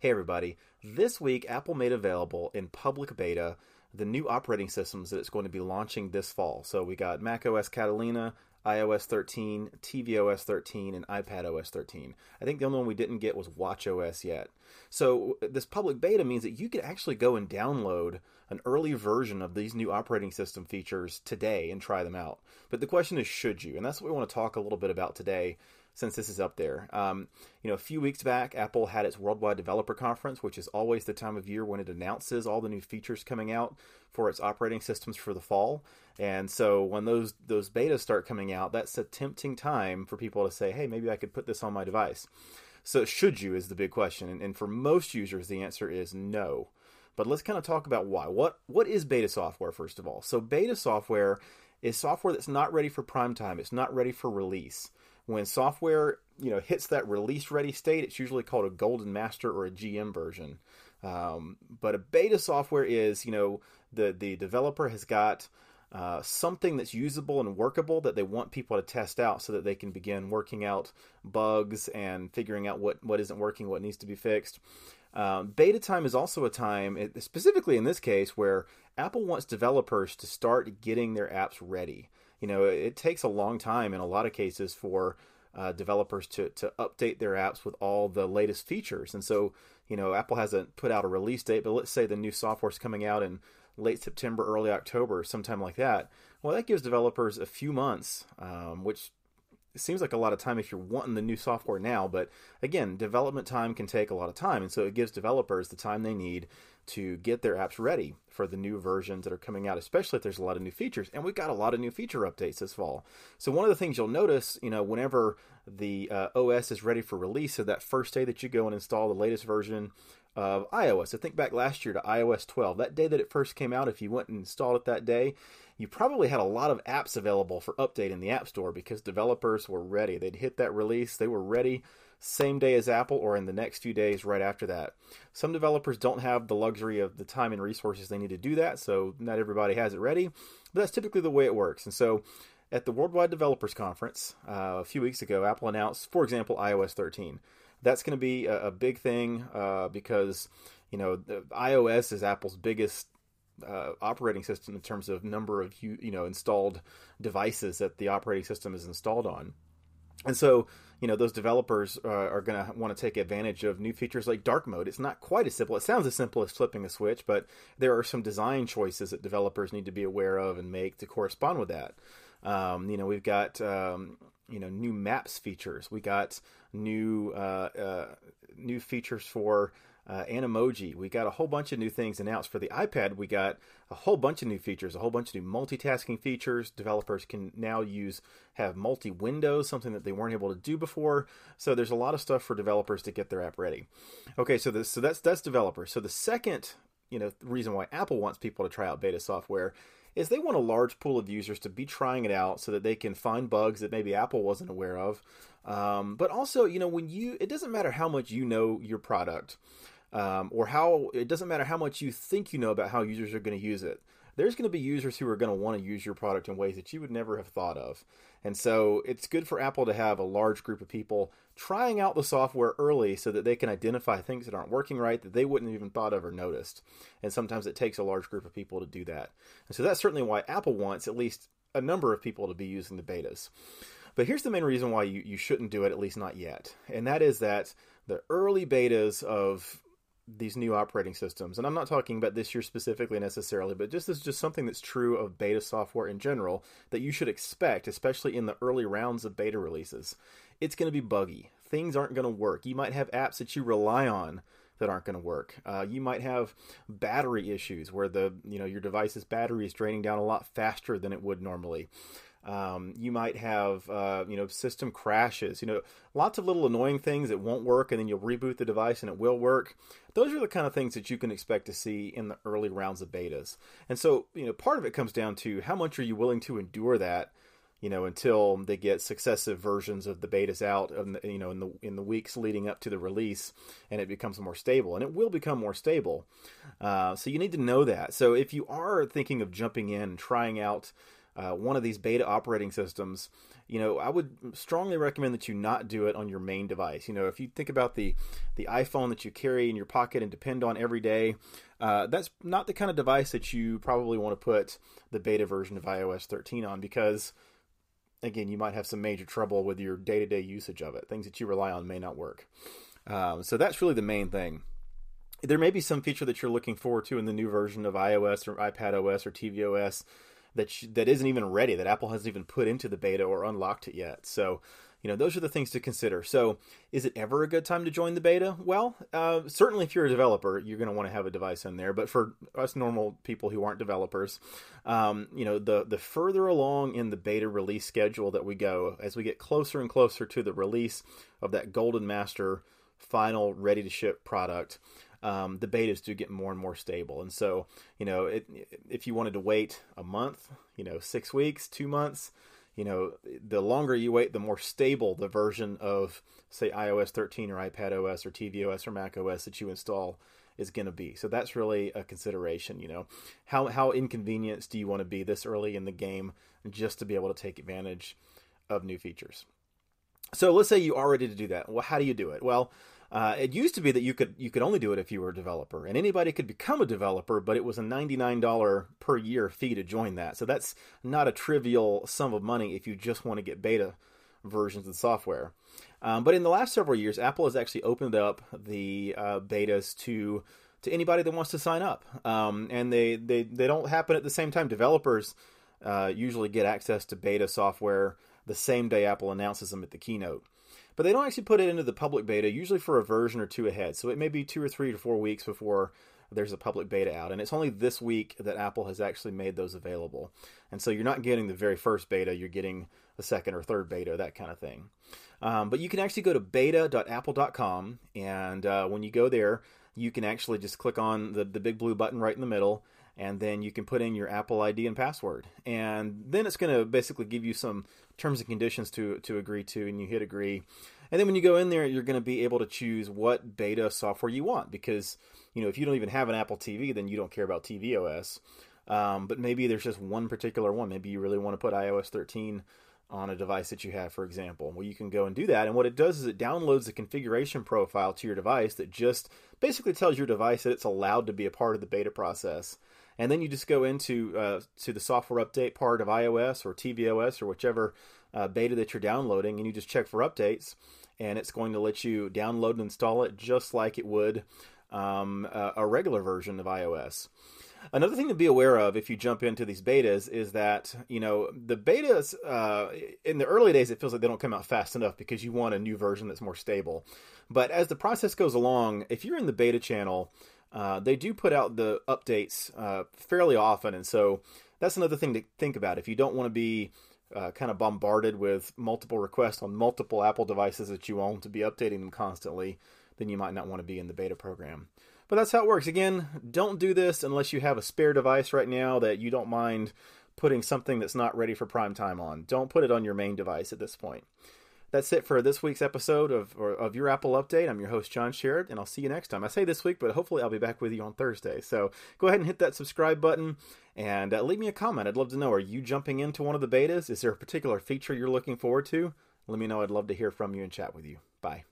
Hey, everybody. This week, Apple made available in public beta the new operating systems that it's going to be launching this fall. So we got macOS Catalina, iOS 13, tvOS 13, and iPadOS 13. I think the only one we didn't get was watchOS yet. So this public beta means that you could actually go and download an early version of these new operating system features today and try them out. But the question is, should you? And that's what we want to talk a little bit about today since this is up there. Um, you know, a few weeks back, Apple had its Worldwide Developer Conference, which is always the time of year when it announces all the new features coming out for its operating systems for the fall. And so when those those betas start coming out, that's a tempting time for people to say, "Hey, maybe I could put this on my device." So should you is the big question, and, and for most users, the answer is no. But let's kind of talk about why. What what is beta software first of all? So beta software is software that's not ready for prime time. It's not ready for release when software you know hits that release ready state, it's usually called a golden master or a GM version. Um, but a beta software is you know the the developer has got uh, something that's usable and workable that they want people to test out so that they can begin working out bugs and figuring out what, what isn't working, what needs to be fixed. Um, beta time is also a time, specifically in this case, where Apple wants developers to start getting their apps ready you know, it takes a long time in a lot of cases for uh, developers to, to update their apps with all the latest features. And so, you know, Apple hasn't put out a release date, but let's say the new software is coming out in late September, early October, sometime like that. Well, that gives developers a few months, um, which it seems like a lot of time if you're wanting the new software now, but again, development time can take a lot of time, and so it gives developers the time they need to get their apps ready for the new versions that are coming out, especially if there's a lot of new features. And we've got a lot of new feature updates this fall. So one of the things you'll notice, you know, whenever the uh, OS is ready for release, so that first day that you go and install the latest version of iOS. So think back last year to iOS 12. That day that it first came out, if you went and installed it that day, you probably had a lot of apps available for update in the App Store because developers were ready. They'd hit that release, they were ready same day as Apple or in the next few days right after that. Some developers don't have the luxury of the time and resources they need to do that, so not everybody has it ready, but that's typically the way it works. And so at the Worldwide Developers Conference uh, a few weeks ago, Apple announced, for example, iOS 13 that's going to be a, a, big thing uh, because you know iOS is Apple's biggest uh, operating system in terms of number of you know installed devices that the operating system is installed on, and so you know those developers uh, are going to want to take advantage of new features like dark mode. It's not quite as simple. It sounds as simple as flipping a switch, but there are some design choices that developers need to be aware of and make to correspond with that. Um, you know, we've got um, you know new maps features. We got new uh, uh, new features for uh, Animoji. We got a whole bunch of new things announced for the iPad. We got a whole bunch of new features, a whole bunch of new multitasking features. Developers can now use have multi windows, something that they weren't able to do before. So there's a lot of stuff for developers to get their app ready. Okay, so this so that's that's developers. So the second you know reason why Apple wants people to try out beta software is they want a large pool of users to be trying it out so that they can find bugs that maybe Apple wasn't aware of. Um, but also, you know, when you, it doesn't matter how much you know your product um, or how, it doesn't matter how much you think you know about how users are going to use it there's going to be users who are going to want to use your product in ways that you would never have thought of. And so it's good for Apple to have a large group of people trying out the software early so that they can identify things that aren't working right that they wouldn't have even thought of or noticed. And sometimes it takes a large group of people to do that. And so that's certainly why Apple wants at least a number of people to be using the betas. But here's the main reason why you, you shouldn't do it, at least not yet. And that is that the early betas of these new operating systems, and I'm not talking about this year specifically necessarily, but just as just something that's true of beta software in general that you should expect, especially in the early rounds of beta releases. It's going to be buggy. Things aren't going to work. You might have apps that you rely on that aren't going to work. Uh, you might have battery issues where the you know your device's battery is draining down a lot faster than it would normally. Um, you might have uh, you know system crashes. You know lots of little annoying things that won't work, and then you'll reboot the device and it will work. Those are the kind of things that you can expect to see in the early rounds of betas. And so you know part of it comes down to how much are you willing to endure that you know, until they get successive versions of the betas out, you know, in the in the weeks leading up to the release, and it becomes more stable, and it will become more stable. Uh, so you need to know that. So if you are thinking of jumping in and trying out uh, one of these beta operating systems, you know, I would strongly recommend that you not do it on your main device. You know, if you think about the the iPhone that you carry in your pocket and depend on every day, uh, that's not the kind of device that you probably want to put the beta version of iOS 13 on because again, you might have some major trouble with your day to day usage of it. Things that you rely on may not work. Um, so that's really the main thing. There may be some feature that you're looking forward to in the new version of iOS or iPad OS or tvOS that that isn't even ready, that Apple hasn't even put into the beta or unlocked it yet. So, you know, those are the things to consider. So, is it ever a good time to join the beta? Well, uh, certainly if you're a developer, you're going to want to have a device in there. But for us normal people who aren't developers, um, you know, the the further along in the beta release schedule that we go, as we get closer and closer to the release of that Golden Master final ready to ship product, um, the betas do get more and more stable. And so, you know, it, if you wanted to wait a month, you know, six weeks, two months, you know, the longer you wait, the more stable the version of, say, iOS 13 or iPad OS or tvOS or Mac OS that you install is going to be. So that's really a consideration. You know, how how inconvenienced do you want to be this early in the game just to be able to take advantage of new features? So let's say you are ready to do that. Well, how do you do it? Well, uh, it used to be that you could you could only do it if you were a developer, and anybody could become a developer, but it was a ninety nine dollar per year fee to join that. So that's not a trivial sum of money if you just want to get beta versions of the software. Um, but in the last several years, Apple has actually opened up the uh, betas to to anybody that wants to sign up, um, and they, they they don't happen at the same time. Developers uh, usually get access to beta software the same day Apple announces them at the keynote but they don't actually put it into the public beta, usually for a version or two ahead. So it may be two or three to four weeks before there's a public beta out. And it's only this week that Apple has actually made those available. And so you're not getting the very first beta, you're getting the second or third beta, that kind of thing. Um, but you can actually go to beta.apple.com, and uh, when you go there, you can actually just click on the, the big blue button right in the middle, and then you can put in your Apple ID and password. And then it's going to basically give you some terms and conditions to, to agree to, and you hit agree. And then when you go in there, you're going to be able to choose what beta software you want because, you know, if you don't even have an Apple TV, then you don't care about tvOS. Um, but maybe there's just one particular one. Maybe you really want to put iOS 13 on a device that you have, for example. Well, you can go and do that. And what it does is it downloads a configuration profile to your device that just basically tells your device that it's allowed to be a part of the beta process and then you just go into uh, to the software update part of iOS or tvOS or whichever uh, beta that you're downloading, and you just check for updates, and it's going to let you download and install it just like it would um, a, a regular version of iOS. Another thing to be aware of if you jump into these betas is that you know the betas uh, in the early days it feels like they don't come out fast enough because you want a new version that's more stable. But as the process goes along, if you're in the beta channel, uh, they do put out the updates uh, fairly often, and so that's another thing to think about. If you don't want to be uh, kind of bombarded with multiple requests on multiple Apple devices that you own to be updating them constantly, then you might not want to be in the beta program. But that's how it works. Again, don't do this unless you have a spare device right now that you don't mind putting something that's not ready for prime time on. Don't put it on your main device at this point that's it for this week's episode of of your Apple Update. I'm your host John Sherrod, and I'll see you next time. I say this week, but hopefully I'll be back with you on Thursday. So go ahead and hit that subscribe button and uh, leave me a comment. I'd love to know: Are you jumping into one of the betas? Is there a particular feature you're looking forward to? Let me know. I'd love to hear from you and chat with you. Bye.